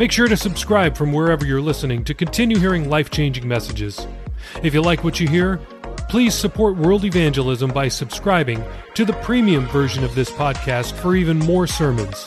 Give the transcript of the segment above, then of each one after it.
Make sure to subscribe from wherever you're listening to continue hearing life changing messages. If you like what you hear, please support World Evangelism by subscribing to the premium version of this podcast for even more sermons.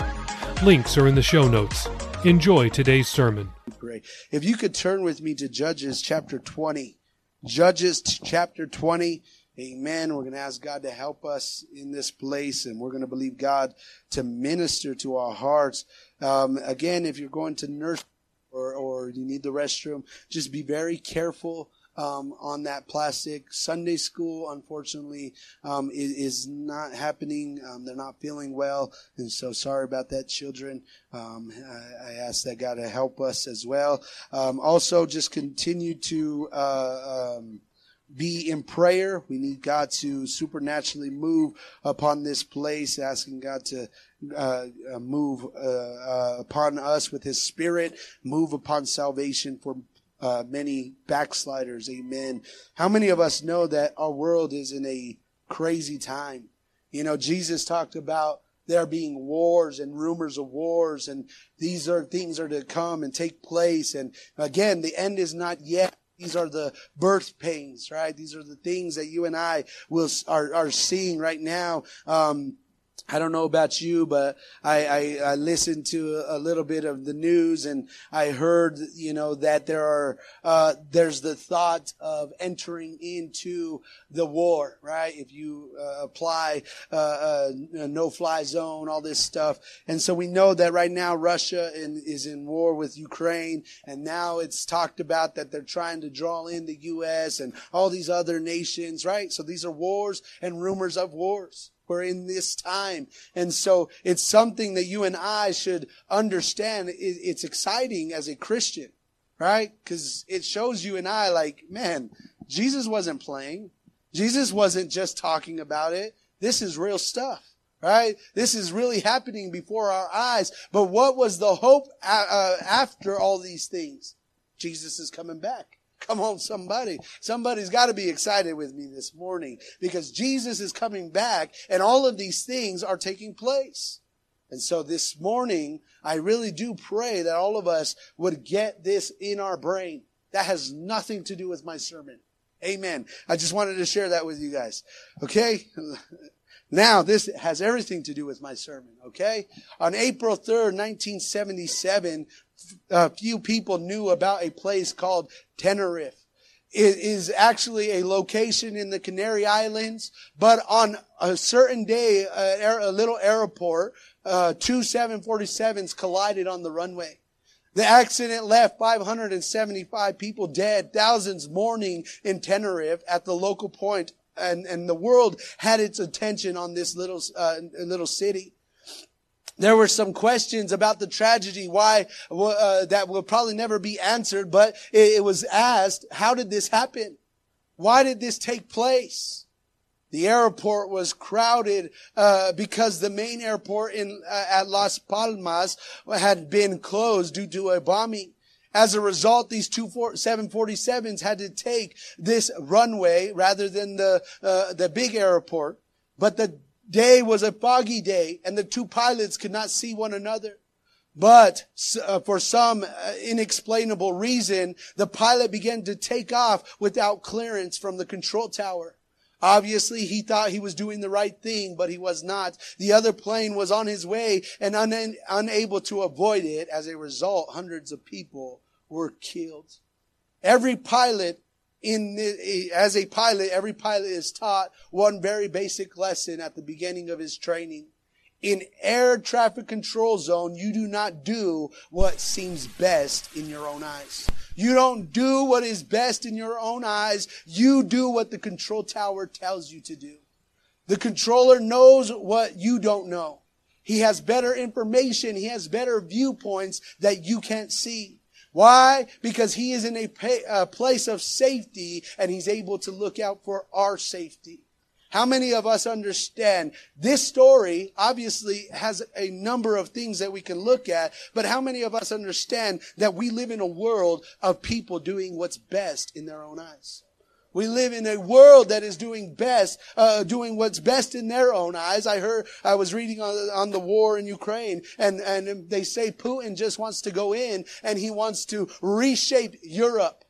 Links are in the show notes. Enjoy today's sermon. Great. If you could turn with me to Judges chapter 20. Judges chapter 20. Amen. We're going to ask God to help us in this place and we're going to believe God to minister to our hearts. Um, again, if you're going to nurse or, or you need the restroom, just be very careful. Um, on that plastic. Sunday school, unfortunately, um, is, is, not happening. Um, they're not feeling well, and so sorry about that, children. Um, I, I, ask that God to help us as well. Um, also, just continue to. Uh, um, be in prayer. We need God to supernaturally move upon this place, asking God to uh, uh, move uh, uh upon us with His Spirit, move upon salvation for uh, many backsliders. Amen. How many of us know that our world is in a crazy time? You know, Jesus talked about there being wars and rumors of wars and these are things are to come and take place. And again, the end is not yet. These are the birth pains, right? These are the things that you and I will are, are seeing right now. Um, I don't know about you, but I, I, I, listened to a little bit of the news and I heard, you know, that there are, uh, there's the thought of entering into the war, right? If you uh, apply uh, a no-fly zone, all this stuff. And so we know that right now Russia in, is in war with Ukraine and now it's talked about that they're trying to draw in the U.S. and all these other nations, right? So these are wars and rumors of wars. We're in this time. And so it's something that you and I should understand. It's exciting as a Christian, right? Because it shows you and I like, man, Jesus wasn't playing. Jesus wasn't just talking about it. This is real stuff, right? This is really happening before our eyes. But what was the hope uh, after all these things? Jesus is coming back. Come on, somebody. Somebody's got to be excited with me this morning because Jesus is coming back and all of these things are taking place. And so this morning, I really do pray that all of us would get this in our brain. That has nothing to do with my sermon. Amen. I just wanted to share that with you guys. Okay? Now, this has everything to do with my sermon, okay? On April 3rd, 1977, few people knew about a place called Tenerife. It is actually a location in the Canary Islands, but on a certain day, a, a little airport, uh, two 747s collided on the runway. The accident left 575 people dead, thousands mourning in Tenerife at the local point, and, and the world had its attention on this little, uh, little city. There were some questions about the tragedy, why uh, that will probably never be answered, but it, it, was asked, how did this happen? Why did this take place? The airport was crowded uh, because the main airport in uh, at Las Palmas had been closed due to a bombing. As a result, these two 747s had to take this runway rather than the uh, the big airport. But the day was a foggy day and the two pilots could not see one another. But uh, for some uh, inexplainable reason, the pilot began to take off without clearance from the control tower. Obviously, he thought he was doing the right thing, but he was not. The other plane was on his way and un- unable to avoid it. As a result, hundreds of people were killed. Every pilot in as a pilot, every pilot is taught one very basic lesson at the beginning of his training. In air traffic control zone, you do not do what seems best in your own eyes. You don't do what is best in your own eyes. You do what the control tower tells you to do. The controller knows what you don't know. He has better information. He has better viewpoints that you can't see. Why? Because he is in a, pay, a place of safety and he's able to look out for our safety. How many of us understand this story obviously has a number of things that we can look at, but how many of us understand that we live in a world of people doing what's best in their own eyes? We live in a world that is doing best, uh, doing what's best in their own eyes. I heard, I was reading on, on the war in Ukraine and, and they say Putin just wants to go in and he wants to reshape Europe.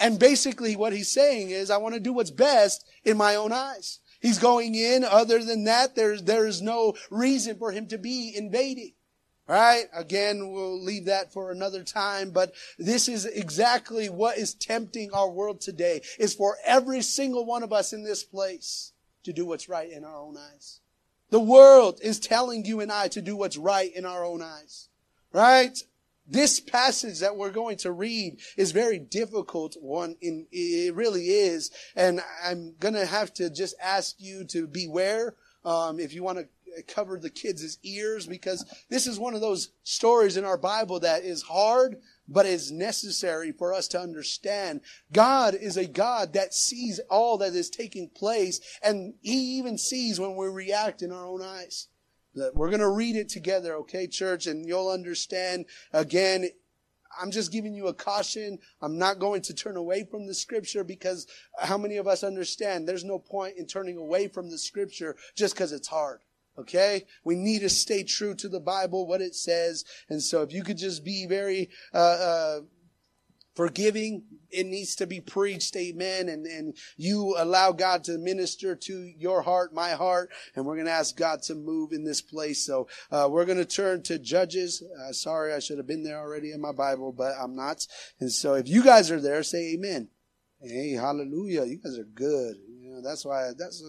And basically what he's saying is, I want to do what's best in my own eyes. He's going in. Other than that, there's, there's no reason for him to be invading. All right. Again, we'll leave that for another time, but this is exactly what is tempting our world today is for every single one of us in this place to do what's right in our own eyes. The world is telling you and I to do what's right in our own eyes. Right? This passage that we're going to read is very difficult one in, it really is. And I'm going to have to just ask you to beware, um, if you want to cover the kids' ears because this is one of those stories in our Bible that is hard, but is necessary for us to understand. God is a God that sees all that is taking place and He even sees when we react in our own eyes. We're going to read it together, okay, church? And you'll understand again. I'm just giving you a caution. I'm not going to turn away from the scripture because how many of us understand there's no point in turning away from the scripture just because it's hard. Okay? We need to stay true to the Bible, what it says. And so if you could just be very, uh, uh, forgiving it needs to be preached amen and, and you allow god to minister to your heart my heart and we're going to ask god to move in this place. So uh, we're going to turn to judges. Uh, sorry i should have been there already in my bible but i'm not. And so if you guys are there say amen. Hey hallelujah. You guys are good. You know that's why that's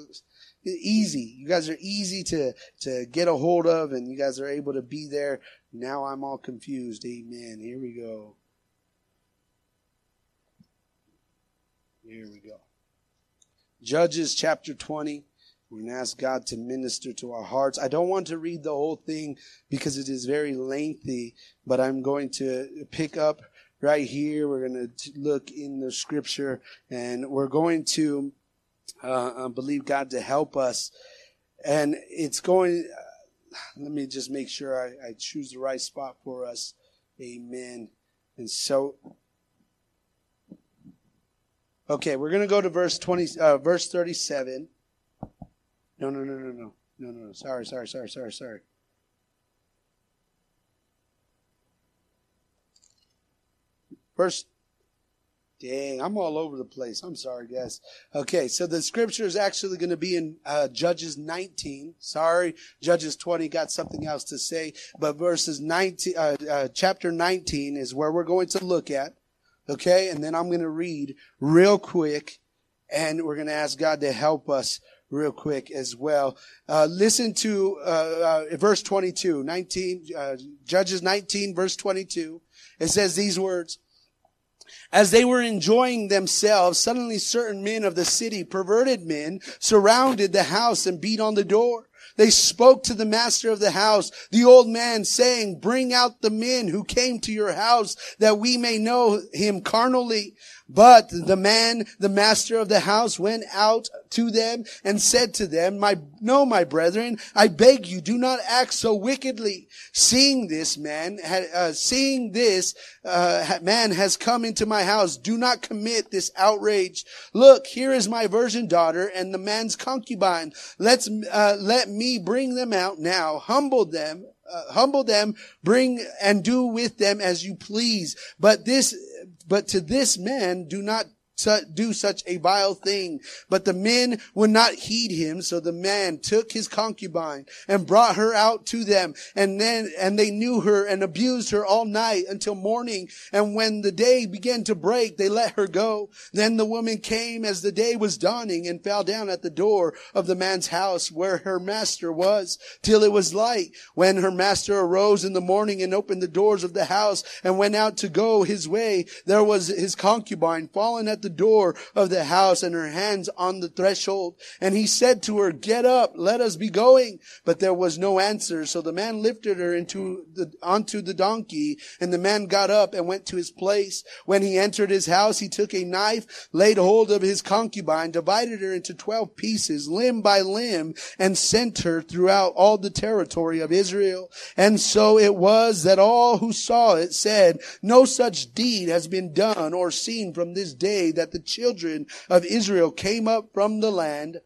easy you guys are easy to to get a hold of and you guys are able to be there now i'm all confused amen here we go Here we go. Judges chapter 20. We're going to ask God to minister to our hearts. I don't want to read the whole thing because it is very lengthy, but I'm going to pick up right here. We're going to look in the scripture and we're going to uh, believe God to help us. And it's going, uh, let me just make sure I, I choose the right spot for us. Amen. And so Okay, we're going to go to verse 20, uh, verse 37. No, no, no, no, no. No, no, no. Sorry, sorry, sorry, sorry, sorry. Verse, dang, I'm all over the place. I'm sorry, guys. Okay, so the scripture is actually going to be in uh, Judges 19. Sorry, Judges 20 got something else to say, but verses 19, uh, uh chapter 19 is where we're going to look at. Okay. And then I'm going to read real quick and we're going to ask God to help us real quick as well. Uh, listen to uh, uh, verse 22, 19, uh, Judges 19, verse 22. It says these words. As they were enjoying themselves, suddenly certain men of the city, perverted men, surrounded the house and beat on the door. They spoke to the master of the house, the old man saying, bring out the men who came to your house that we may know him carnally. But the man, the master of the house went out to them and said to them, my, no, my brethren, I beg you, do not act so wickedly. Seeing this man, uh, seeing this, uh, man has come into my house. Do not commit this outrage. Look, here is my virgin daughter and the man's concubine. Let's, uh, let me bring them out now, humble them, uh, humble them, bring and do with them as you please. But this, but to this man do not do such a vile thing. But the men would not heed him. So the man took his concubine and brought her out to them. And then, and they knew her and abused her all night until morning. And when the day began to break, they let her go. Then the woman came as the day was dawning and fell down at the door of the man's house where her master was till it was light. When her master arose in the morning and opened the doors of the house and went out to go his way, there was his concubine fallen at the door of the house and her hands on the threshold. And he said to her, get up, let us be going. But there was no answer. So the man lifted her into the, onto the donkey and the man got up and went to his place. When he entered his house, he took a knife, laid hold of his concubine, divided her into twelve pieces, limb by limb, and sent her throughout all the territory of Israel. And so it was that all who saw it said, no such deed has been done or seen from this day that the children of Israel came up from the land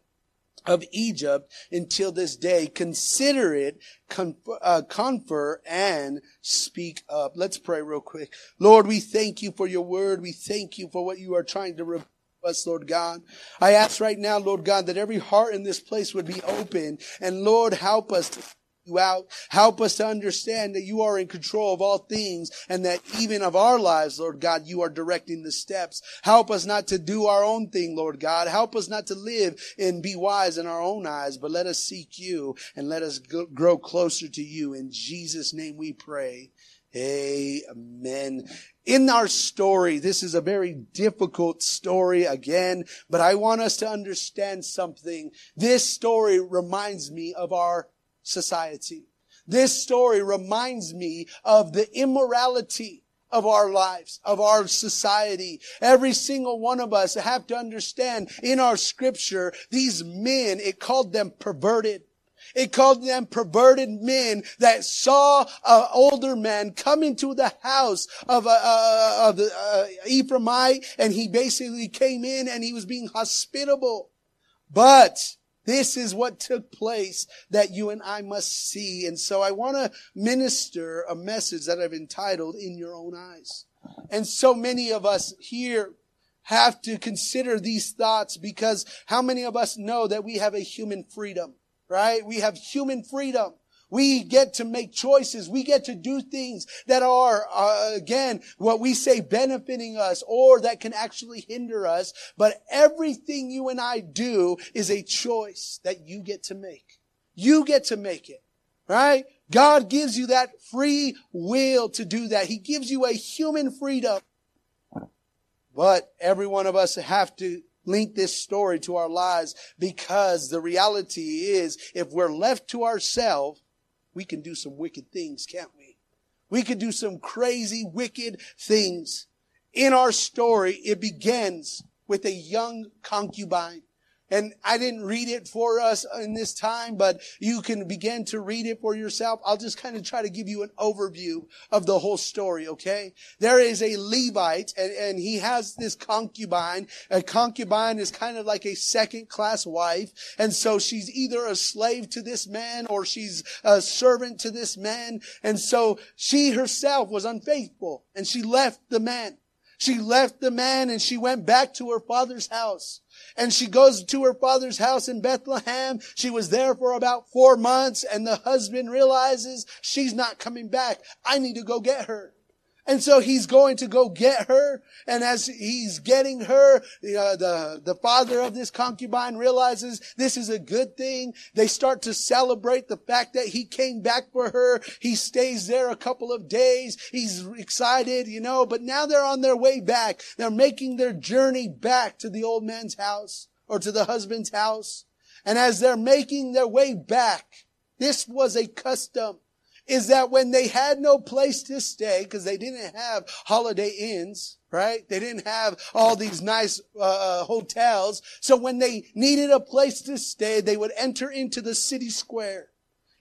of Egypt until this day. Consider it, confer, uh, confer and speak up. Let's pray real quick. Lord, we thank you for your word. We thank you for what you are trying to reveal us, Lord God. I ask right now, Lord God, that every heart in this place would be open and Lord, help us you out. Help us to understand that you are in control of all things and that even of our lives, Lord God, you are directing the steps. Help us not to do our own thing, Lord God. Help us not to live and be wise in our own eyes, but let us seek you and let us grow closer to you. In Jesus' name we pray. Amen. In our story, this is a very difficult story again, but I want us to understand something. This story reminds me of our society. This story reminds me of the immorality of our lives, of our society. Every single one of us have to understand in our scripture, these men, it called them perverted. It called them perverted men that saw an older man come into the house of a, uh, of the uh, Ephraimite, and he basically came in and he was being hospitable. But this is what took place that you and I must see. And so I want to minister a message that I've entitled In Your Own Eyes. And so many of us here have to consider these thoughts because how many of us know that we have a human freedom, right? We have human freedom. We get to make choices. We get to do things that are, uh, again, what we say benefiting us or that can actually hinder us. But everything you and I do is a choice that you get to make. You get to make it, right? God gives you that free will to do that. He gives you a human freedom. But every one of us have to link this story to our lives because the reality is if we're left to ourselves, we can do some wicked things, can't we? We could do some crazy, wicked things. In our story, it begins with a young concubine and I didn't read it for us in this time, but you can begin to read it for yourself. I'll just kind of try to give you an overview of the whole story, okay? There is a Levite and, and he has this concubine. A concubine is kind of like a second class wife. And so she's either a slave to this man or she's a servant to this man. And so she herself was unfaithful and she left the man. She left the man and she went back to her father's house and she goes to her father's house in Bethlehem. She was there for about four months and the husband realizes she's not coming back. I need to go get her. And so he's going to go get her. And as he's getting her, uh, the, the father of this concubine realizes this is a good thing. They start to celebrate the fact that he came back for her. He stays there a couple of days. He's excited, you know, but now they're on their way back. They're making their journey back to the old man's house or to the husband's house. And as they're making their way back, this was a custom is that when they had no place to stay, because they didn't have holiday inns, right? They didn't have all these nice uh, uh, hotels. So when they needed a place to stay, they would enter into the city square.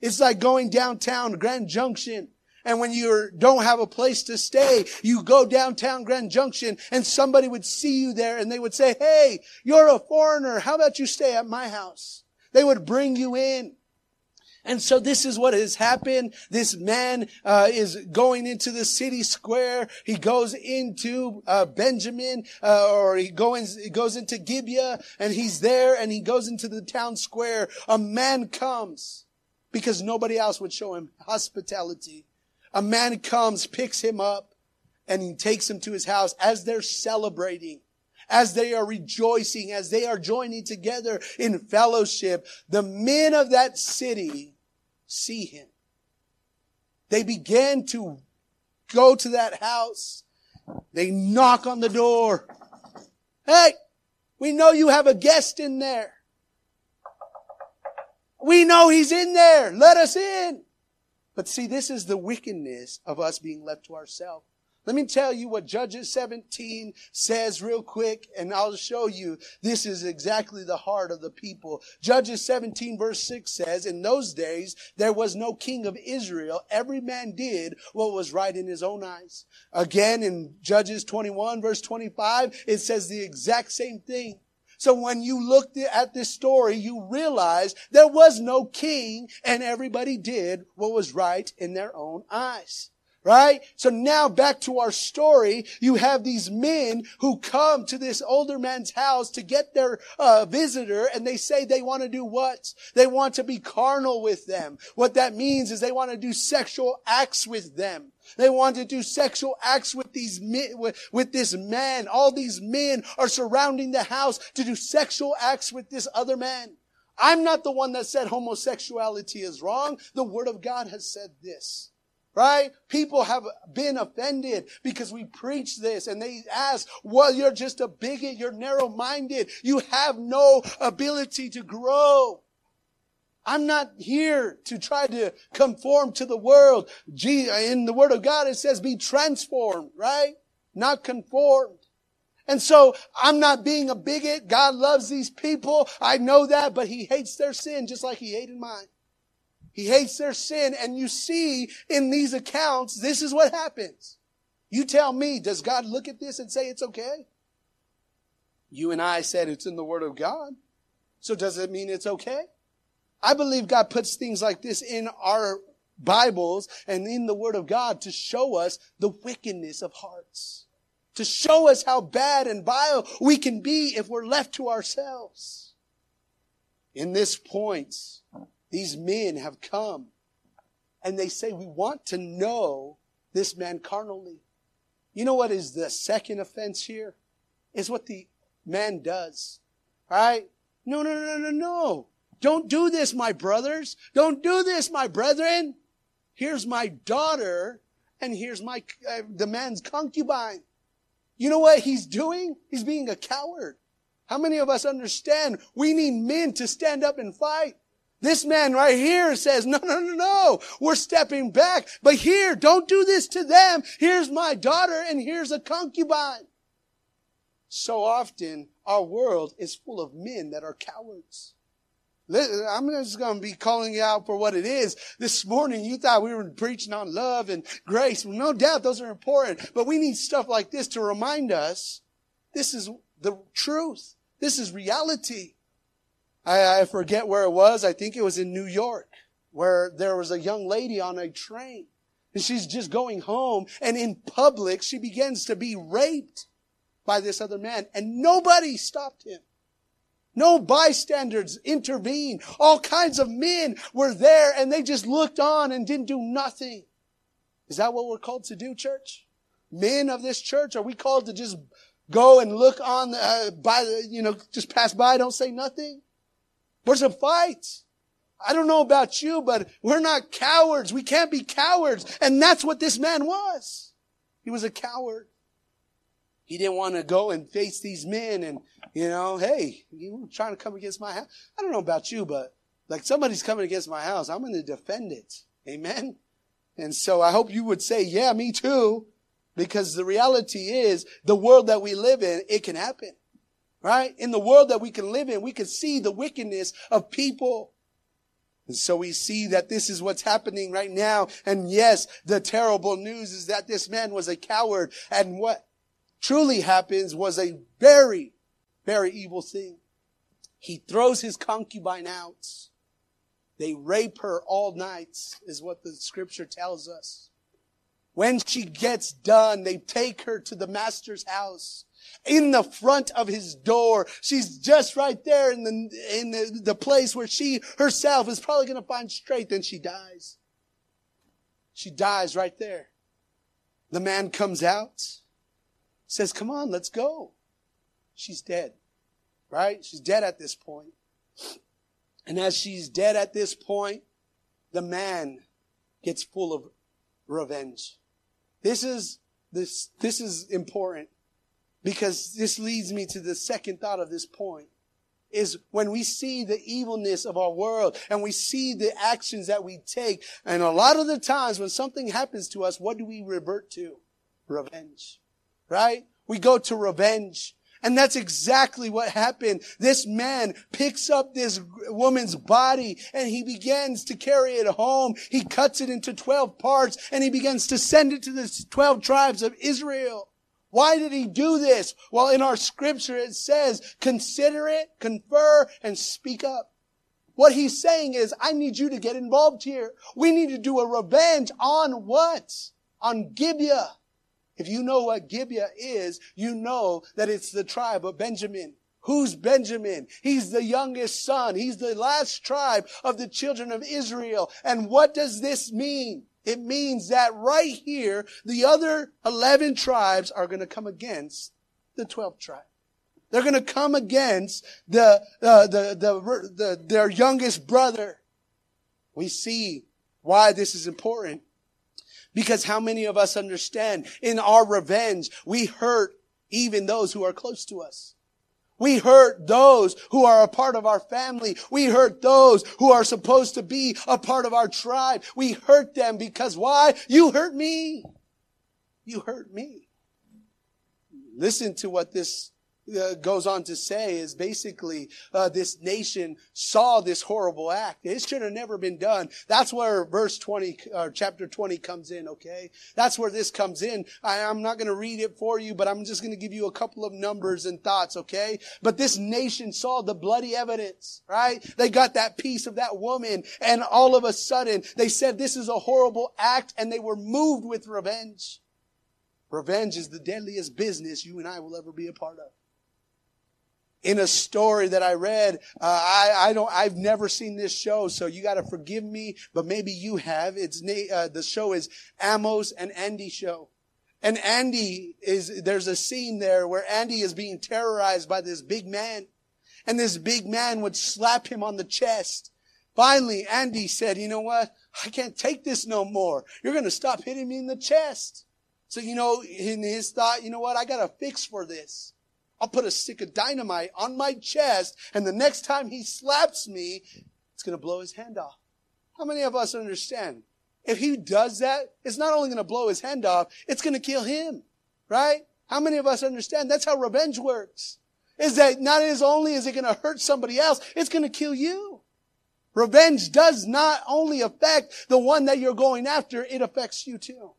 It's like going downtown Grand Junction. And when you don't have a place to stay, you go downtown Grand Junction and somebody would see you there and they would say, Hey, you're a foreigner. How about you stay at my house? They would bring you in. And so this is what has happened. This man uh, is going into the city square. He goes into uh, Benjamin, uh, or he goes he goes into Gibeah, and he's there, and he goes into the town square. A man comes because nobody else would show him hospitality. A man comes, picks him up, and he takes him to his house as they're celebrating as they are rejoicing, as they are joining together in fellowship, the men of that city see him. They began to go to that house. They knock on the door. Hey, we know you have a guest in there. We know he's in there. Let us in. But see, this is the wickedness of us being left to ourselves. Let me tell you what Judges 17 says real quick, and I'll show you this is exactly the heart of the people. Judges 17 verse 6 says, In those days there was no king of Israel. Every man did what was right in his own eyes. Again, in Judges 21 verse 25, it says the exact same thing. So when you looked at this story, you realize there was no king and everybody did what was right in their own eyes. Right? So now back to our story. You have these men who come to this older man's house to get their uh, visitor and they say they want to do what? They want to be carnal with them. What that means is they want to do sexual acts with them. They want to do sexual acts with these men, with, with this man. All these men are surrounding the house to do sexual acts with this other man. I'm not the one that said homosexuality is wrong. The word of God has said this. Right? People have been offended because we preach this and they ask, well, you're just a bigot. You're narrow minded. You have no ability to grow. I'm not here to try to conform to the world. In the word of God, it says be transformed, right? Not conformed. And so I'm not being a bigot. God loves these people. I know that, but he hates their sin just like he hated mine. He hates their sin. And you see in these accounts, this is what happens. You tell me, does God look at this and say it's okay? You and I said it's in the Word of God. So does it mean it's okay? I believe God puts things like this in our Bibles and in the Word of God to show us the wickedness of hearts. To show us how bad and vile we can be if we're left to ourselves. In this point, these men have come and they say, we want to know this man carnally. You know what is the second offense here? Is what the man does. Right? No, no, no, no, no. Don't do this, my brothers. Don't do this, my brethren. Here's my daughter and here's my, uh, the man's concubine. You know what he's doing? He's being a coward. How many of us understand we need men to stand up and fight? This man right here says, no, no, no, no. We're stepping back. But here, don't do this to them. Here's my daughter and here's a concubine. So often, our world is full of men that are cowards. I'm just going to be calling you out for what it is. This morning, you thought we were preaching on love and grace. No doubt those are important, but we need stuff like this to remind us this is the truth. This is reality. I, I forget where it was. I think it was in New York where there was a young lady on a train and she's just going home and in public she begins to be raped by this other man and nobody stopped him. No bystanders intervened. All kinds of men were there and they just looked on and didn't do nothing. Is that what we're called to do, church? Men of this church, are we called to just go and look on uh, by you know, just pass by, don't say nothing? Where's a fight? I don't know about you, but we're not cowards. We can't be cowards. And that's what this man was. He was a coward. He didn't want to go and face these men and, you know, hey, you trying to come against my house. I don't know about you, but like somebody's coming against my house. I'm going to defend it. Amen. And so I hope you would say, yeah, me too. Because the reality is the world that we live in, it can happen right? In the world that we can live in, we can see the wickedness of people. And so we see that this is what's happening right now. And yes, the terrible news is that this man was a coward. And what truly happens was a very, very evil thing. He throws his concubine out. They rape her all nights is what the scripture tells us. When she gets done, they take her to the master's house in the front of his door. She's just right there in the, in the, the place where she herself is probably going to find strength and she dies. She dies right there. The man comes out, says, come on, let's go. She's dead, right? She's dead at this point. And as she's dead at this point, the man gets full of revenge. This is, this, this is important Because this leads me to the second thought of this point is when we see the evilness of our world and we see the actions that we take. And a lot of the times when something happens to us, what do we revert to? Revenge. Right? We go to revenge. And that's exactly what happened. This man picks up this woman's body and he begins to carry it home. He cuts it into 12 parts and he begins to send it to the 12 tribes of Israel. Why did he do this? Well, in our scripture it says, consider it, confer, and speak up. What he's saying is, I need you to get involved here. We need to do a revenge on what? On Gibeah. If you know what Gibeah is, you know that it's the tribe of Benjamin. Who's Benjamin? He's the youngest son. He's the last tribe of the children of Israel. And what does this mean? It means that right here, the other 11 tribes are going to come against the 12th tribe. They're going to come against the, uh, the, the, the, their youngest brother. We see why this is important because how many of us understand in our revenge, we hurt even those who are close to us. We hurt those who are a part of our family. We hurt those who are supposed to be a part of our tribe. We hurt them because why? You hurt me. You hurt me. Listen to what this uh, goes on to say is basically uh, this nation saw this horrible act. It should have never been done. That's where verse 20 or chapter 20 comes in, okay? That's where this comes in. I, I'm not going to read it for you, but I'm just going to give you a couple of numbers and thoughts, okay? But this nation saw the bloody evidence, right? They got that piece of that woman and all of a sudden they said this is a horrible act and they were moved with revenge. Revenge is the deadliest business you and I will ever be a part of in a story that I read. Uh, I, I don't, I've never seen this show, so you got to forgive me, but maybe you have. It's uh, the show is Amos and Andy show. And Andy is, there's a scene there where Andy is being terrorized by this big man. And this big man would slap him on the chest. Finally, Andy said, you know what? I can't take this no more. You're going to stop hitting me in the chest. So, you know, in his thought, you know what? I got a fix for this. I'll put a stick of dynamite on my chest, and the next time he slaps me, it's going to blow his hand off. How many of us understand? If he does that, it's not only going to blow his hand off, it's going to kill him. Right? How many of us understand? That's how revenge works. Is that not as only is it going to hurt somebody else, it's going to kill you. Revenge does not only affect the one that you're going after, it affects you too.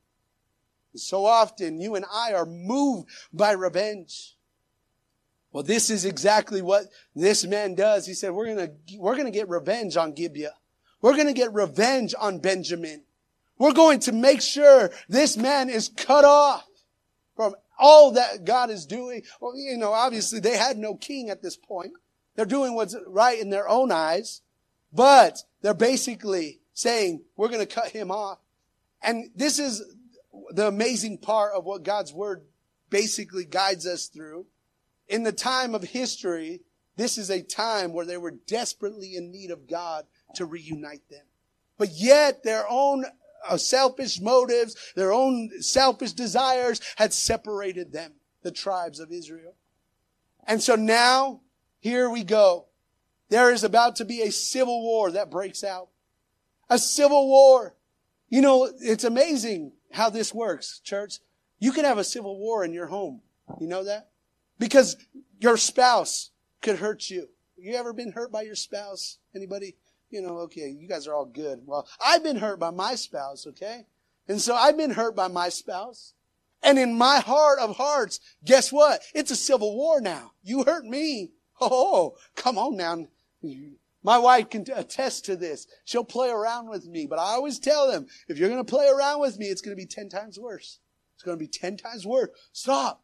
So often you and I are moved by revenge. Well, this is exactly what this man does. He said, we're going to, we're going to get revenge on Gibeah. We're going to get revenge on Benjamin. We're going to make sure this man is cut off from all that God is doing. Well, you know, obviously they had no king at this point. They're doing what's right in their own eyes, but they're basically saying, we're going to cut him off. And this is the amazing part of what God's word basically guides us through in the time of history, this is a time where they were desperately in need of God to reunite them. But yet their own uh, selfish motives, their own selfish desires had separated them, the tribes of Israel. And so now, here we go. There is about to be a civil war that breaks out. A civil war. You know, it's amazing how this works, church. You can have a civil war in your home. You know that? Because your spouse could hurt you. You ever been hurt by your spouse? Anybody? You know, okay, you guys are all good. Well, I've been hurt by my spouse, okay? And so I've been hurt by my spouse. And in my heart of hearts, guess what? It's a civil war now. You hurt me. Oh, come on now. My wife can attest to this. She'll play around with me, but I always tell them, if you're going to play around with me, it's going to be 10 times worse. It's going to be 10 times worse. Stop.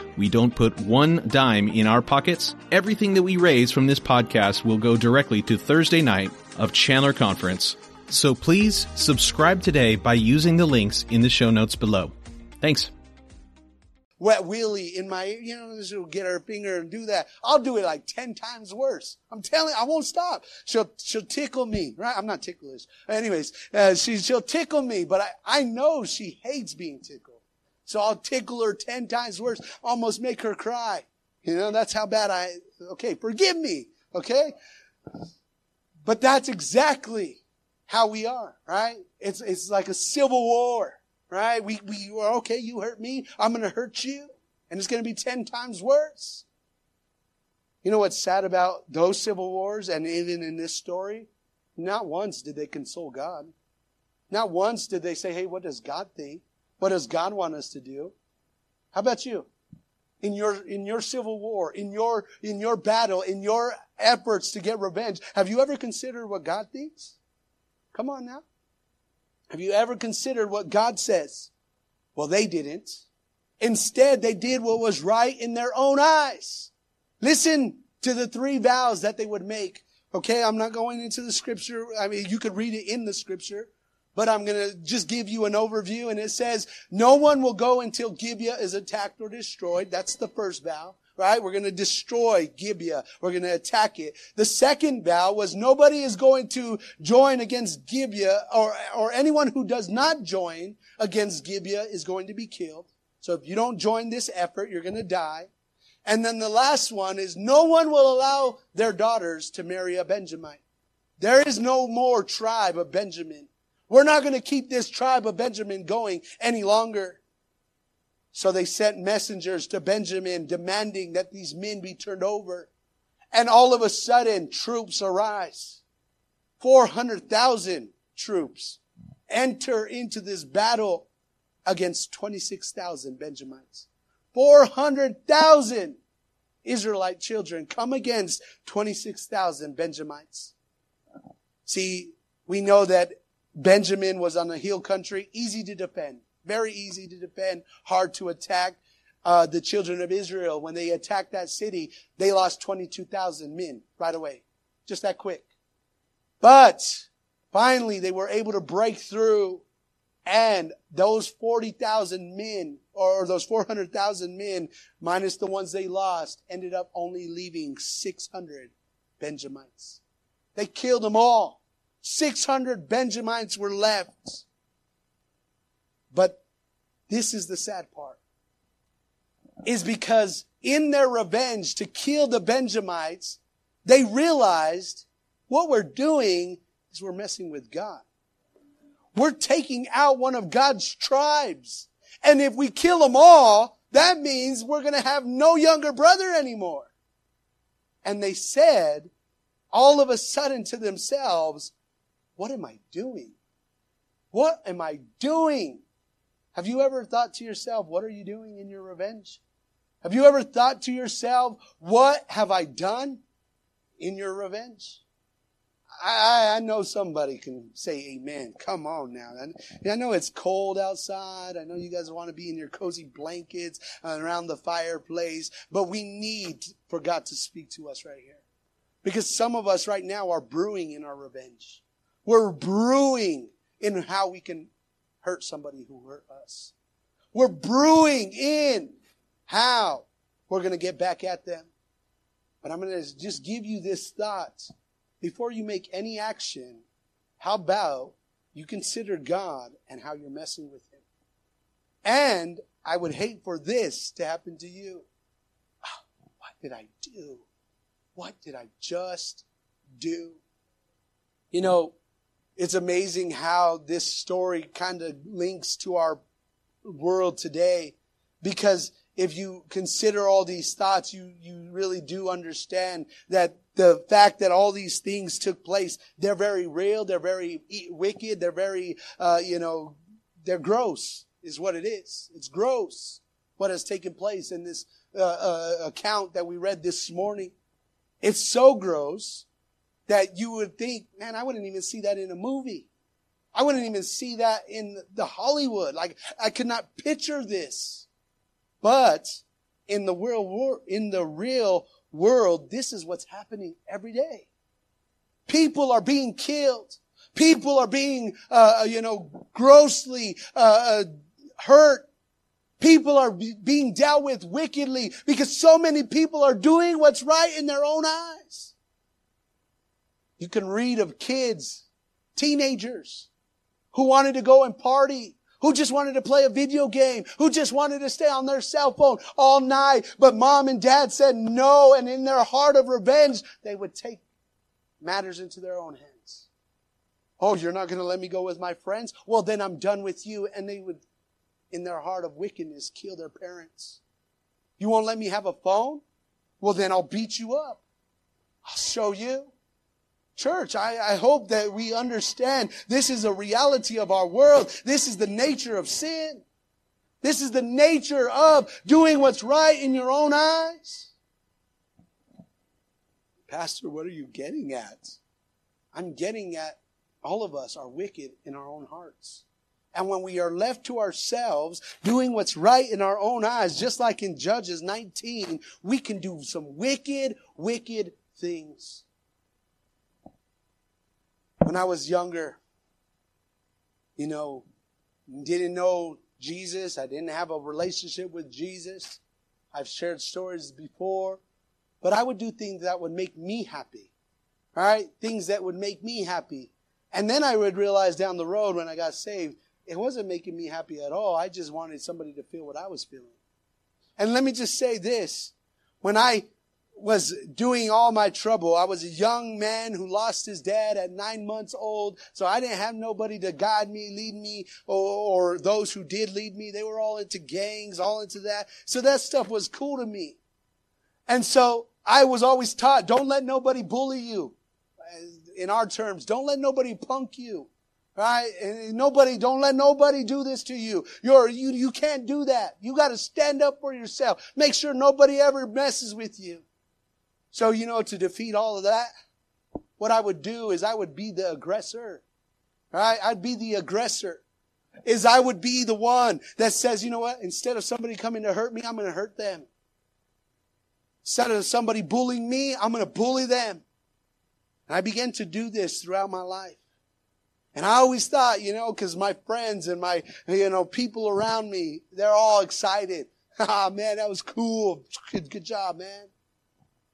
We don't put one dime in our pockets. Everything that we raise from this podcast will go directly to Thursday night of Chandler Conference. So please subscribe today by using the links in the show notes below. Thanks wet wheelie in my, you know, she'll get her finger and do that. I'll do it like 10 times worse. I'm telling, I won't stop. She'll, she'll tickle me, right? I'm not ticklish. Anyways, uh, she, she'll tickle me, but I, I know she hates being tickled. So I'll tickle her 10 times worse, almost make her cry. You know, that's how bad I, okay, forgive me. Okay. But that's exactly how we are, right? It's, it's like a civil war right? We, we were, okay, you hurt me. I'm going to hurt you. And it's going to be 10 times worse. You know what's sad about those civil wars and even in this story? Not once did they console God. Not once did they say, hey, what does God think? What does God want us to do? How about you? In your, in your civil war, in your, in your battle, in your efforts to get revenge, have you ever considered what God thinks? Come on now. Have you ever considered what God says? Well, they didn't. Instead, they did what was right in their own eyes. Listen to the three vows that they would make. Okay, I'm not going into the scripture. I mean, you could read it in the scripture, but I'm going to just give you an overview. And it says, no one will go until Gibeah is attacked or destroyed. That's the first vow right? We're going to destroy Gibeah. We're going to attack it. The second vow was nobody is going to join against Gibeah or, or anyone who does not join against Gibeah is going to be killed. So if you don't join this effort, you're going to die. And then the last one is no one will allow their daughters to marry a Benjamite. There is no more tribe of Benjamin. We're not going to keep this tribe of Benjamin going any longer. So they sent messengers to Benjamin demanding that these men be turned over. And all of a sudden, troops arise. 400,000 troops enter into this battle against 26,000 Benjamites. 400,000 Israelite children come against 26,000 Benjamites. See, we know that Benjamin was on a hill country, easy to defend. Very easy to defend, hard to attack. Uh, the children of Israel, when they attacked that city, they lost 22,000 men right away. Just that quick. But finally they were able to break through and those 40,000 men or those 400,000 men minus the ones they lost ended up only leaving 600 Benjamites. They killed them all. 600 Benjamites were left. But this is the sad part. Is because in their revenge to kill the Benjamites, they realized what we're doing is we're messing with God. We're taking out one of God's tribes. And if we kill them all, that means we're going to have no younger brother anymore. And they said, all of a sudden to themselves, what am I doing? What am I doing? Have you ever thought to yourself, what are you doing in your revenge? Have you ever thought to yourself, what have I done in your revenge? I, I, know somebody can say amen. Come on now. I, I know it's cold outside. I know you guys want to be in your cozy blankets around the fireplace, but we need for God to speak to us right here. Because some of us right now are brewing in our revenge. We're brewing in how we can hurt somebody who hurt us. We're brewing in how we're going to get back at them. But I'm going to just give you this thought. Before you make any action, how about you consider God and how you're messing with Him? And I would hate for this to happen to you. Oh, what did I do? What did I just do? You know, it's amazing how this story kind of links to our world today because if you consider all these thoughts, you, you really do understand that the fact that all these things took place, they're very real, they're very wicked, they're very, uh, you know, they're gross is what it is. It's gross what has taken place in this uh, uh, account that we read this morning. It's so gross that you would think, man, I wouldn't even see that in a movie. I wouldn't even see that in the Hollywood. Like I could not picture this. But in the real in the real world, this is what's happening every day. People are being killed. People are being, uh, you know, grossly uh, uh hurt. People are being dealt with wickedly because so many people are doing what's right in their own eyes. You can read of kids, teenagers, who wanted to go and party, who just wanted to play a video game, who just wanted to stay on their cell phone all night, but mom and dad said no, and in their heart of revenge, they would take matters into their own hands. Oh, you're not going to let me go with my friends? Well, then I'm done with you. And they would in their heart of wickedness kill their parents. You won't let me have a phone? Well, then I'll beat you up. I'll show you. Church, I, I, hope that we understand this is a reality of our world. This is the nature of sin. This is the nature of doing what's right in your own eyes. Pastor, what are you getting at? I'm getting at all of us are wicked in our own hearts. And when we are left to ourselves, doing what's right in our own eyes, just like in Judges 19, we can do some wicked, wicked things. When I was younger, you know, didn't know Jesus, I didn't have a relationship with Jesus. I've shared stories before, but I would do things that would make me happy. Right? Things that would make me happy. And then I would realize down the road when I got saved, it wasn't making me happy at all. I just wanted somebody to feel what I was feeling. And let me just say this. When I was doing all my trouble, I was a young man who lost his dad at nine months old. So I didn't have nobody to guide me, lead me, or, or those who did lead me. They were all into gangs, all into that. So that stuff was cool to me. And so I was always taught, don't let nobody bully you. In our terms, don't let nobody punk you. Right? And nobody, don't let nobody do this to you. You're, you, you can't do that. You gotta stand up for yourself. Make sure nobody ever messes with you. So, you know, to defeat all of that, what I would do is I would be the aggressor. Right? I'd be the aggressor. Is I would be the one that says, you know what? Instead of somebody coming to hurt me, I'm going to hurt them. Instead of somebody bullying me, I'm going to bully them. And I began to do this throughout my life. And I always thought, you know, cause my friends and my, you know, people around me, they're all excited. Ah, man, that was cool. Good, good job, man.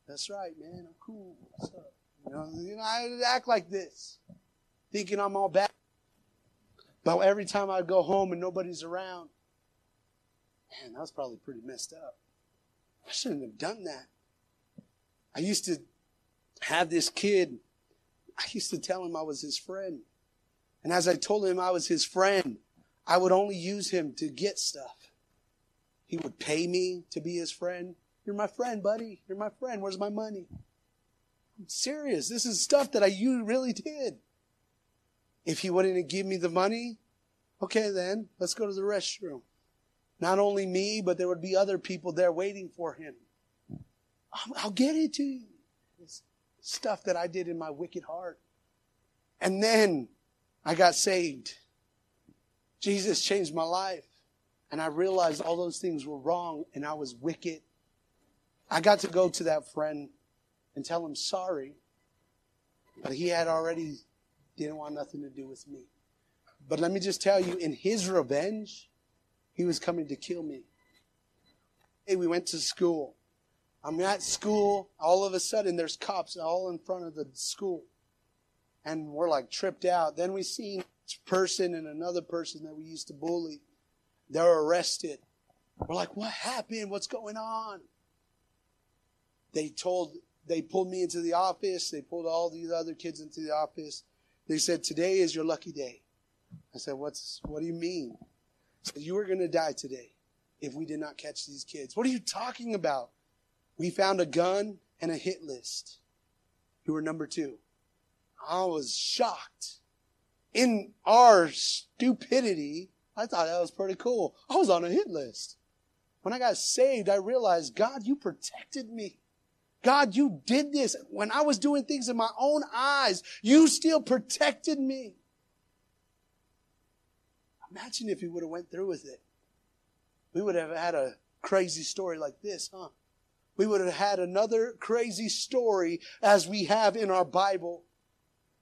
That's right, man. I'm cool. What's up? You know, you know, I act like this, thinking I'm all bad. But every time I go home and nobody's around, man, that was probably pretty messed up. I shouldn't have done that. I used to have this kid. I used to tell him I was his friend. And as I told him I was his friend, I would only use him to get stuff. He would pay me to be his friend. You're my friend, buddy. You're my friend. Where's my money? I'm serious. This is stuff that I you really did. If he wouldn't give me the money, okay then, let's go to the restroom. Not only me, but there would be other people there waiting for him. I'll get it to you. It's stuff that I did in my wicked heart. And then I got saved. Jesus changed my life. And I realized all those things were wrong and I was wicked. I got to go to that friend and tell him sorry. But he had already didn't want nothing to do with me. But let me just tell you, in his revenge, he was coming to kill me. Hey, we went to school. I'm at school. All of a sudden, there's cops all in front of the school. and we're like tripped out. Then we see this person and another person that we used to bully. They're arrested. We're like, what happened? What's going on? They told, they pulled me into the office. They pulled all these other kids into the office. They said, today is your lucky day. I said, what's, what do you mean? Said, you were going to die today if we did not catch these kids. What are you talking about? We found a gun and a hit list. You were number two. I was shocked. In our stupidity, I thought that was pretty cool. I was on a hit list. When I got saved, I realized, God, you protected me. God, you did this. When I was doing things in my own eyes, you still protected me. Imagine if he would have went through with it. We would have had a crazy story like this, huh? We would have had another crazy story as we have in our Bible.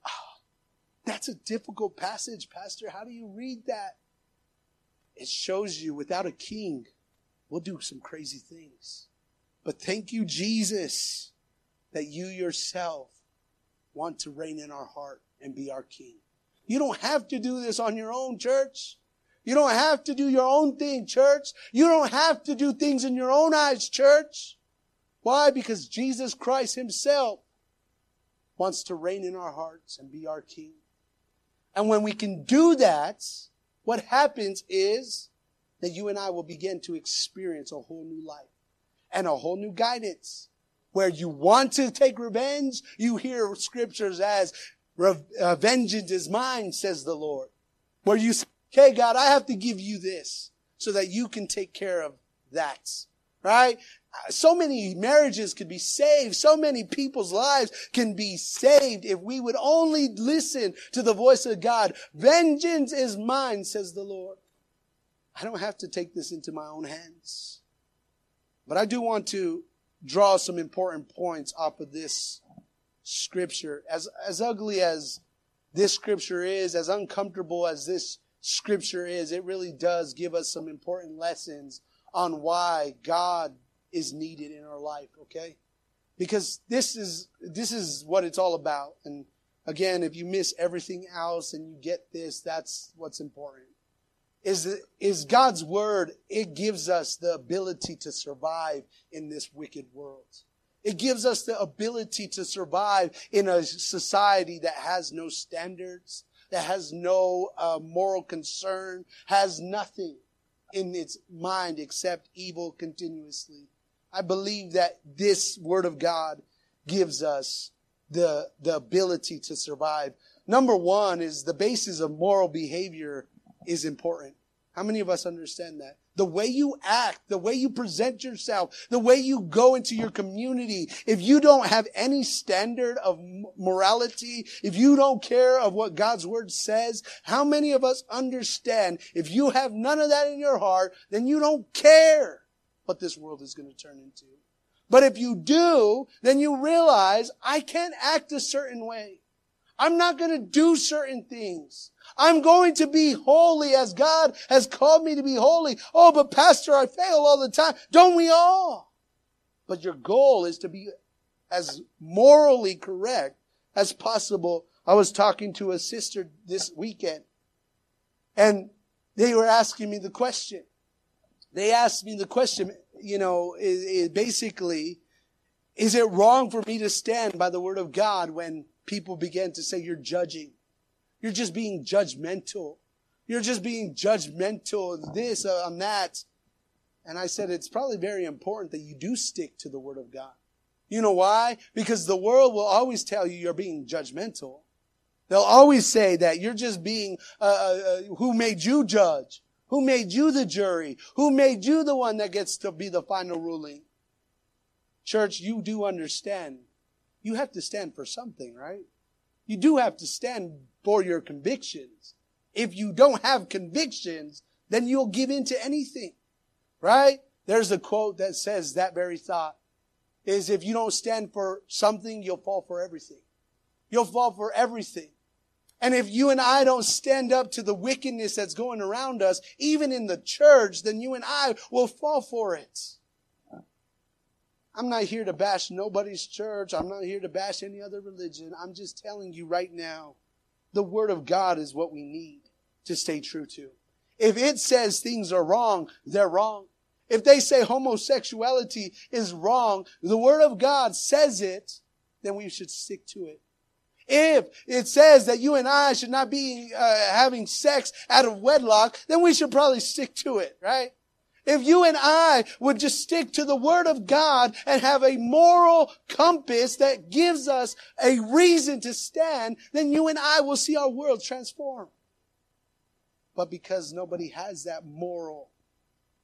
Oh, that's a difficult passage, Pastor. How do you read that? It shows you without a king, we'll do some crazy things. But thank you, Jesus, that you yourself want to reign in our heart and be our king. You don't have to do this on your own, church. You don't have to do your own thing, church. You don't have to do things in your own eyes, church. Why? Because Jesus Christ himself wants to reign in our hearts and be our king. And when we can do that, what happens is that you and I will begin to experience a whole new life and a whole new guidance. Where you want to take revenge, you hear scriptures as, uh, vengeance is mine, says the Lord. Where you say, okay, God, I have to give you this so that you can take care of that. Right? So many marriages could be saved. So many people's lives can be saved if we would only listen to the voice of God. Vengeance is mine, says the Lord. I don't have to take this into my own hands. But I do want to draw some important points off of this scripture. As, as ugly as this scripture is, as uncomfortable as this scripture is, it really does give us some important lessons on why God is needed in our life, okay? Because this is, this is what it's all about. And again, if you miss everything else and you get this, that's what's important is, is God's word. It gives us the ability to survive in this wicked world. It gives us the ability to survive in a society that has no standards, that has no uh, moral concern, has nothing in its mind except evil continuously. I believe that this word of God gives us the, the ability to survive. Number one is the basis of moral behavior is important. How many of us understand that? The way you act, the way you present yourself, the way you go into your community, if you don't have any standard of morality, if you don't care of what God's word says, how many of us understand if you have none of that in your heart, then you don't care what this world is going to turn into. But if you do, then you realize I can't act a certain way. I'm not going to do certain things. I'm going to be holy as God has called me to be holy. Oh, but pastor, I fail all the time. Don't we all? But your goal is to be as morally correct as possible. I was talking to a sister this weekend and they were asking me the question. They asked me the question, you know, it, it basically, is it wrong for me to stand by the word of God when people began to say you're judging. You're just being judgmental. You're just being judgmental, this, uh, on that. And I said, it's probably very important that you do stick to the Word of God. You know why? Because the world will always tell you you're being judgmental. They'll always say that you're just being, uh, uh, uh who made you judge? Who made you the jury? Who made you the one that gets to be the final ruling? Church, you do understand you have to stand for something, right? You do have to stand for your convictions. If you don't have convictions, then you'll give in to anything, right? There's a quote that says that very thought is if you don't stand for something, you'll fall for everything. You'll fall for everything. And if you and I don't stand up to the wickedness that's going around us, even in the church, then you and I will fall for it. I'm not here to bash nobody's church. I'm not here to bash any other religion. I'm just telling you right now, the Word of God is what we need to stay true to. If it says things are wrong, they're wrong. If they say homosexuality is wrong, the Word of God says it, then we should stick to it. If it says that you and I should not be uh, having sex out of wedlock, then we should probably stick to it, right? If you and I would just stick to the Word of God and have a moral compass that gives us a reason to stand, then you and I will see our world transform. But because nobody has that moral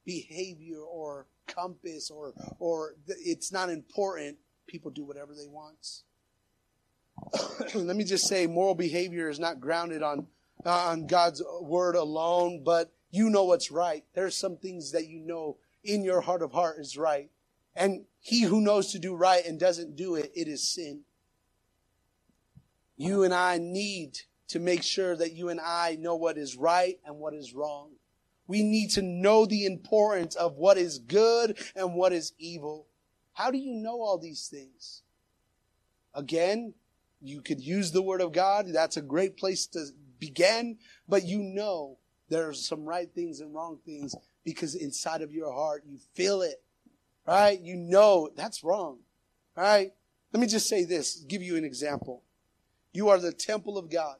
behavior or compass or, or it's not important, people do whatever they want. Let me just say moral behavior is not grounded on, on God's word alone, but you know what's right. There's some things that you know in your heart of heart is right. And he who knows to do right and doesn't do it, it is sin. You and I need to make sure that you and I know what is right and what is wrong. We need to know the importance of what is good and what is evil. How do you know all these things? Again, you could use the Word of God. That's a great place to begin, but you know there's some right things and wrong things because inside of your heart you feel it, right? You know that's wrong, right? Let me just say this, give you an example. You are the temple of God,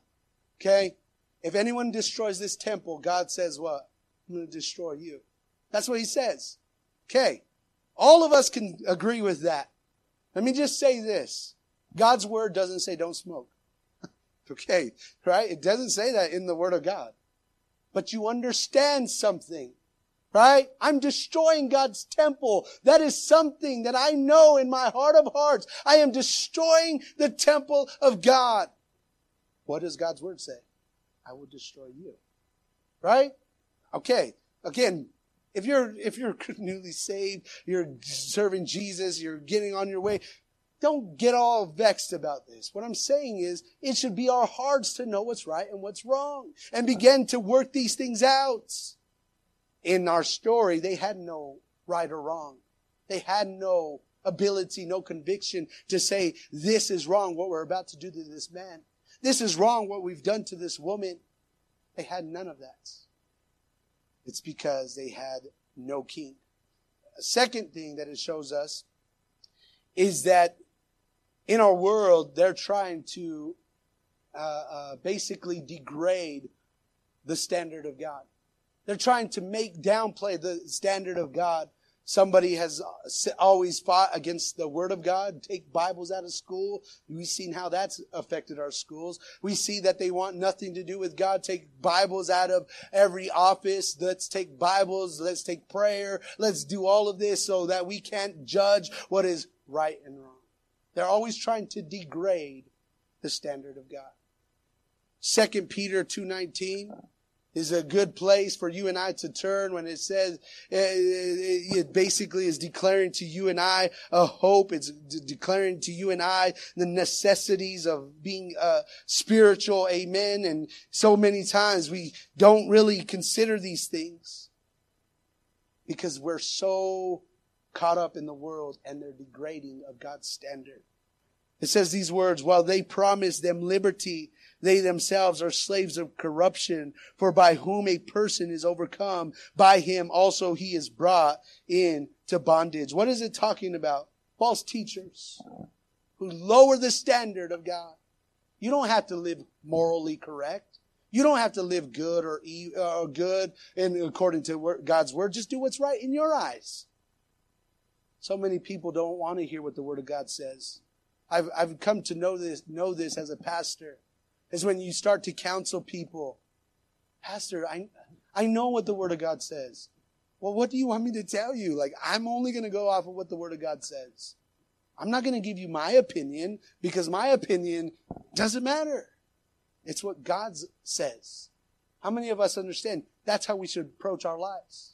okay? If anyone destroys this temple, God says what? I'm going to destroy you. That's what he says. Okay. All of us can agree with that. Let me just say this. God's word doesn't say don't smoke. okay, right? It doesn't say that in the word of God but you understand something. Right? I'm destroying God's temple. That is something that I know in my heart of hearts. I am destroying the temple of God. What does God's word say? I will destroy you. Right? Okay. Again, if you're, if you're newly saved, you're serving Jesus, you're getting on your way, don't get all vexed about this. What I'm saying is it should be our hearts to know what's right and what's wrong and begin to work these things out. In our story, they had no right or wrong. They had no ability, no conviction to say, this is wrong what we're about to do to this man. This is wrong what we've done to this woman. They had none of that. It's because they had no king. A second thing that it shows us is that in our world, they're trying to uh, uh, basically degrade the standard of God. They're trying to make downplay the standard of God. Somebody has always fought against the Word of God, take Bibles out of school. We've seen how that's affected our schools. We see that they want nothing to do with God, take Bibles out of every office. Let's take Bibles, let's take prayer, let's do all of this so that we can't judge what is right and wrong. They're always trying to degrade the standard of God. Second Peter 2.19 is a good place for you and I to turn when it says, eh, it basically is declaring to you and I a hope. It's declaring to you and I the necessities of being uh, spiritual. Amen. And so many times we don't really consider these things because we're so caught up in the world and their degrading of God's standard. It says these words, while they promise them liberty, they themselves are slaves of corruption. For by whom a person is overcome, by him also he is brought into bondage. What is it talking about? False teachers who lower the standard of God. You don't have to live morally correct. You don't have to live good or, or uh, good and according to God's word. Just do what's right in your eyes. So many people don't want to hear what the Word of God says. I've, I've come to know this, know this as a pastor, is when you start to counsel people. Pastor, I, I know what the Word of God says. Well, what do you want me to tell you? Like, I'm only going to go off of what the Word of God says. I'm not going to give you my opinion because my opinion doesn't matter. It's what God says. How many of us understand that's how we should approach our lives?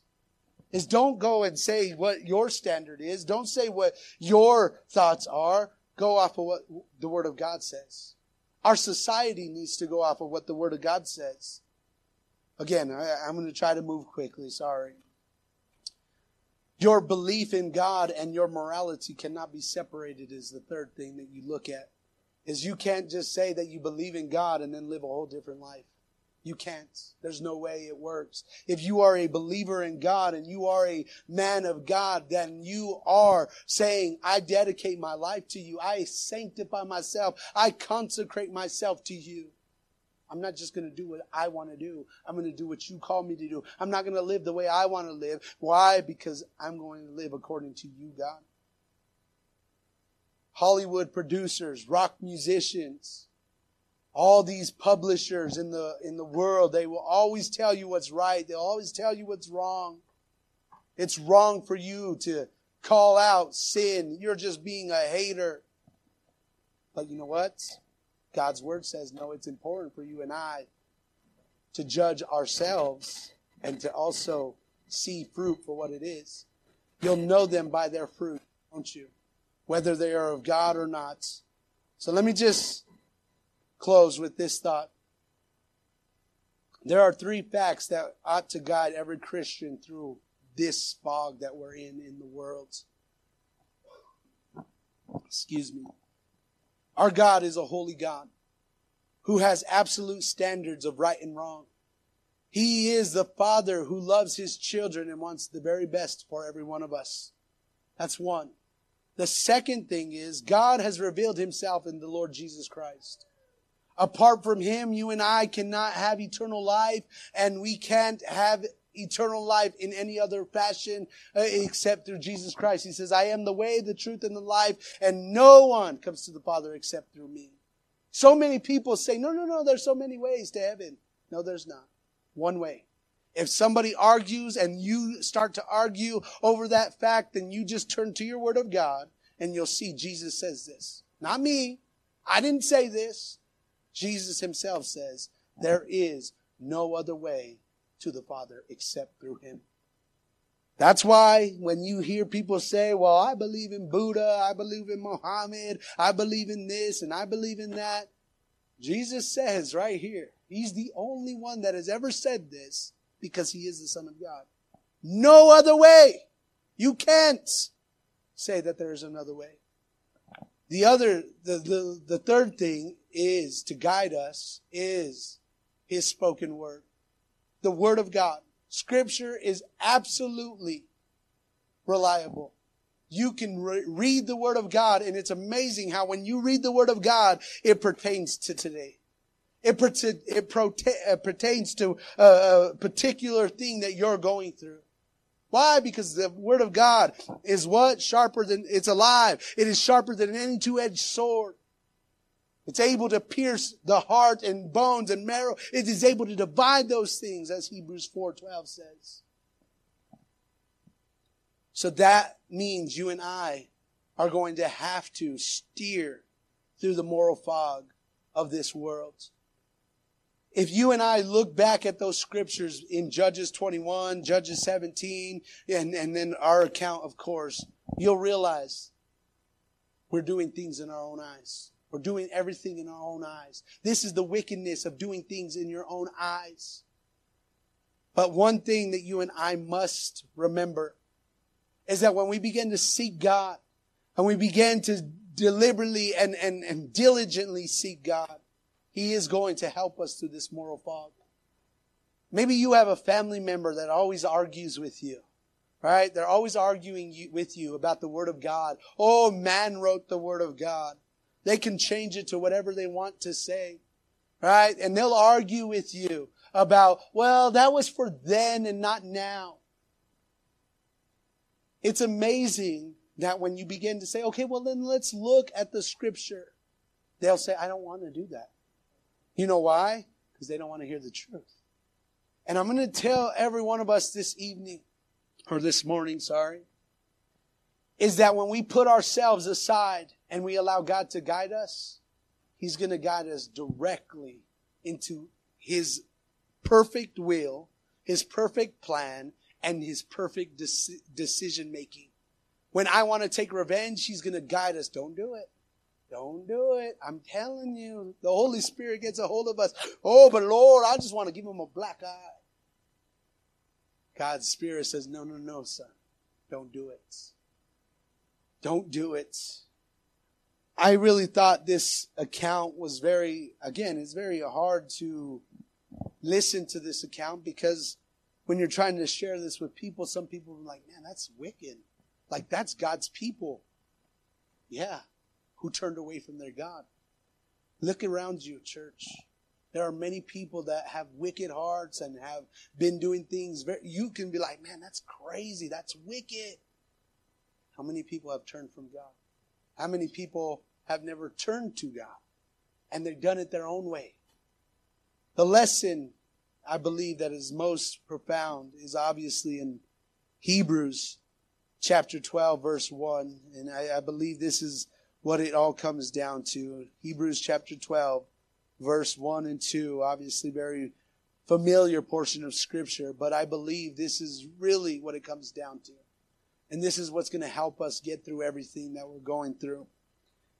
Is don't go and say what your standard is. Don't say what your thoughts are. Go off of what the Word of God says. Our society needs to go off of what the Word of God says. Again, I, am going to try to move quickly. Sorry. Your belief in God and your morality cannot be separated is the third thing that you look at. Is you can't just say that you believe in God and then live a whole different life. You can't. There's no way it works. If you are a believer in God and you are a man of God, then you are saying, I dedicate my life to you. I sanctify myself. I consecrate myself to you. I'm not just going to do what I want to do. I'm going to do what you call me to do. I'm not going to live the way I want to live. Why? Because I'm going to live according to you, God. Hollywood producers, rock musicians, all these publishers in the, in the world, they will always tell you what's right. They'll always tell you what's wrong. It's wrong for you to call out sin. You're just being a hater. But you know what? God's word says, no, it's important for you and I to judge ourselves and to also see fruit for what it is. You'll know them by their fruit, won't you? Whether they are of God or not. So let me just close with this thought. There are three facts that ought to guide every Christian through this fog that we're in in the world. Excuse me. Our God is a holy God who has absolute standards of right and wrong. He is the Father who loves His children and wants the very best for every one of us. That's one. The second thing is God has revealed Himself in the Lord Jesus Christ. Apart from Him, you and I cannot have eternal life and we can't have eternal life in any other fashion uh, except through Jesus Christ. He says, I am the way, the truth, and the life, and no one comes to the Father except through me. So many people say, no, no, no, there's so many ways to heaven. No, there's not. One way. If somebody argues and you start to argue over that fact, then you just turn to your word of God and you'll see Jesus says this. Not me. I didn't say this. Jesus himself says, there is no other way to the Father except through him. That's why when you hear people say, well, I believe in Buddha, I believe in Muhammad, I believe in this, and I believe in that. Jesus says right here, he's the only one that has ever said this because he is the Son of God. No other way. You can't say that there is another way. The other, the, the, the third thing is to guide us is his spoken word the Word of God. Scripture is absolutely reliable. You can re- read the Word of God, and it's amazing how when you read the Word of God, it pertains to today. It, per- it prote- uh, pertains to a, a particular thing that you're going through. Why? Because the Word of God is what? Sharper than, it's alive. It is sharper than any two-edged sword. It's able to pierce the heart and bones and marrow. It is able to divide those things, as Hebrews 4.12 says. So that means you and I are going to have to steer through the moral fog of this world. If you and I look back at those scriptures in Judges 21, Judges 17, and, and then our account, of course, you'll realize we're doing things in our own eyes. We're doing everything in our own eyes. This is the wickedness of doing things in your own eyes. But one thing that you and I must remember is that when we begin to seek God and we begin to deliberately and, and, and diligently seek God, He is going to help us through this moral fog. Maybe you have a family member that always argues with you. Right? They're always arguing with you about the Word of God. Oh, man wrote the Word of God. They can change it to whatever they want to say. Right? And they'll argue with you about, well, that was for then and not now. It's amazing that when you begin to say, okay, well then let's look at the scripture. They'll say, I don't want to do that. You know why? Because they don't want to hear the truth. And I'm going to tell every one of us this evening, or this morning, sorry, is that when we put ourselves aside and we allow God to guide us, He's going to guide us directly into His perfect will, His perfect plan, and His perfect decision making. When I want to take revenge, He's going to guide us. Don't do it. Don't do it. I'm telling you, the Holy Spirit gets a hold of us. Oh, but Lord, I just want to give him a black eye. God's Spirit says, no, no, no, son. don't do it. Don't do it. I really thought this account was very, again, it's very hard to listen to this account because when you're trying to share this with people, some people are like, man, that's wicked. Like, that's God's people. Yeah, who turned away from their God. Look around you, church. There are many people that have wicked hearts and have been doing things. Very, you can be like, man, that's crazy. That's wicked. How many people have turned from God? How many people have never turned to God and they've done it their own way? The lesson I believe that is most profound is obviously in Hebrews chapter 12, verse 1. And I, I believe this is what it all comes down to. Hebrews chapter 12, verse 1 and 2, obviously very familiar portion of scripture, but I believe this is really what it comes down to. And this is what's going to help us get through everything that we're going through.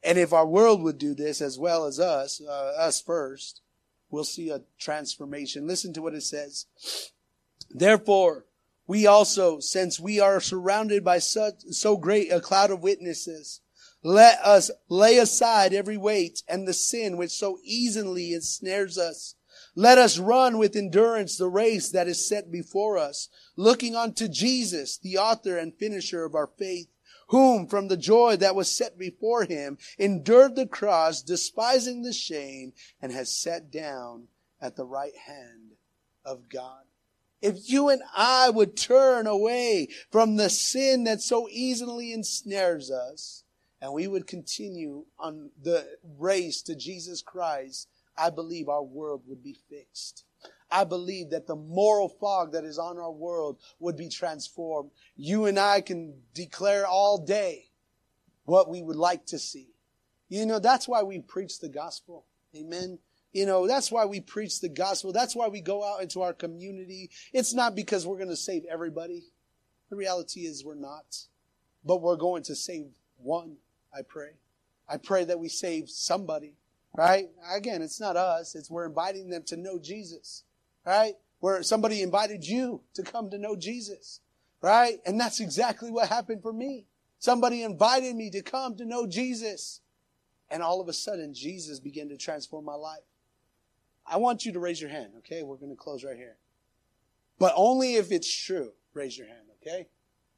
And if our world would do this as well as us, uh, us first, we'll see a transformation. Listen to what it says. Therefore, we also, since we are surrounded by such, so great a cloud of witnesses, let us lay aside every weight and the sin which so easily ensnares us. Let us run with endurance the race that is set before us, looking unto Jesus, the author and finisher of our faith, whom from the joy that was set before him endured the cross, despising the shame, and has sat down at the right hand of God. If you and I would turn away from the sin that so easily ensnares us, and we would continue on the race to Jesus Christ, I believe our world would be fixed. I believe that the moral fog that is on our world would be transformed. You and I can declare all day what we would like to see. You know, that's why we preach the gospel. Amen. You know, that's why we preach the gospel. That's why we go out into our community. It's not because we're going to save everybody. The reality is we're not. But we're going to save one. I pray. I pray that we save somebody, right? Again, it's not us. It's we're inviting them to know Jesus, right? Where somebody invited you to come to know Jesus, right? And that's exactly what happened for me. Somebody invited me to come to know Jesus. And all of a sudden, Jesus began to transform my life. I want you to raise your hand, okay? We're going to close right here. But only if it's true, raise your hand, okay?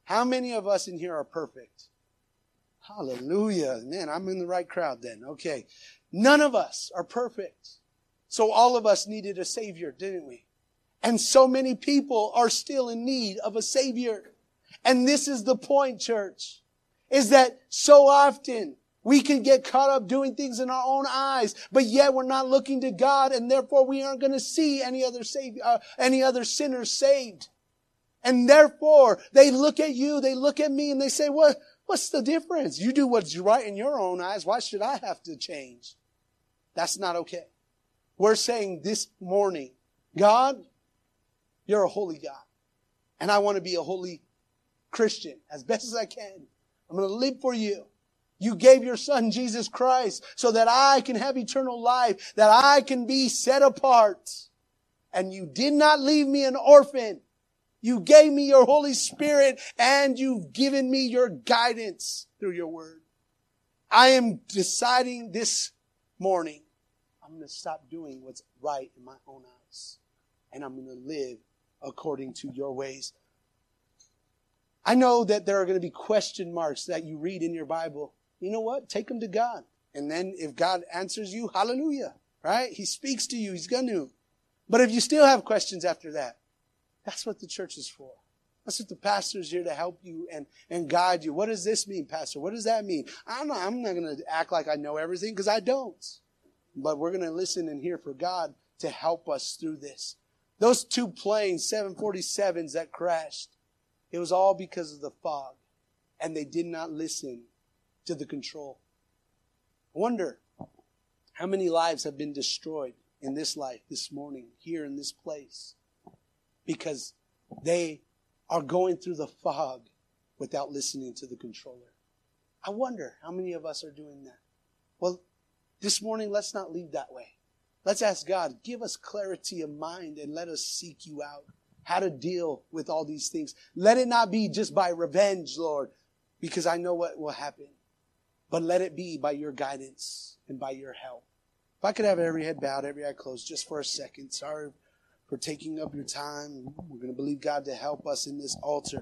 How many of us in here are perfect? Hallelujah. Man, I'm in the right crowd then. Okay. None of us are perfect. So all of us needed a savior, didn't we? And so many people are still in need of a savior. And this is the point, church, is that so often we can get caught up doing things in our own eyes, but yet we're not looking to God, and therefore we aren't going to see any other savior, uh, any other sinners saved. And therefore, they look at you, they look at me, and they say, "What? What's the difference? You do what's right in your own eyes. Why should I have to change? That's not okay. We're saying this morning, God, you're a holy God. And I want to be a holy Christian as best as I can. I'm going to live for you. You gave your son Jesus Christ so that I can have eternal life, that I can be set apart. And you did not leave me an orphan. You gave me your Holy Spirit and you've given me your guidance through your word. I am deciding this morning, I'm going to stop doing what's right in my own eyes and I'm going to live according to your ways. I know that there are going to be question marks that you read in your Bible. You know what? Take them to God. And then if God answers you, hallelujah, right? He speaks to you. He's going to. But if you still have questions after that, that's what the church is for. That's what the pastor is here to help you and, and guide you. What does this mean, pastor? What does that mean? I'm not, I'm not going to act like I know everything because I don't. But we're going to listen and hear for God to help us through this. Those two planes, 747s that crashed, it was all because of the fog. And they did not listen to the control. I wonder how many lives have been destroyed in this life this morning, here in this place because they are going through the fog without listening to the controller. I wonder how many of us are doing that. Well, this morning, let's not leave that way. Let's ask God, give us clarity of mind and let us seek you out. how to deal with all these things. Let it not be just by revenge, Lord, because I know what will happen, but let it be by your guidance and by your help. If I could have every head bowed, every eye closed just for a second. Sorry for taking up your time. We're going to believe God to help us in this altar.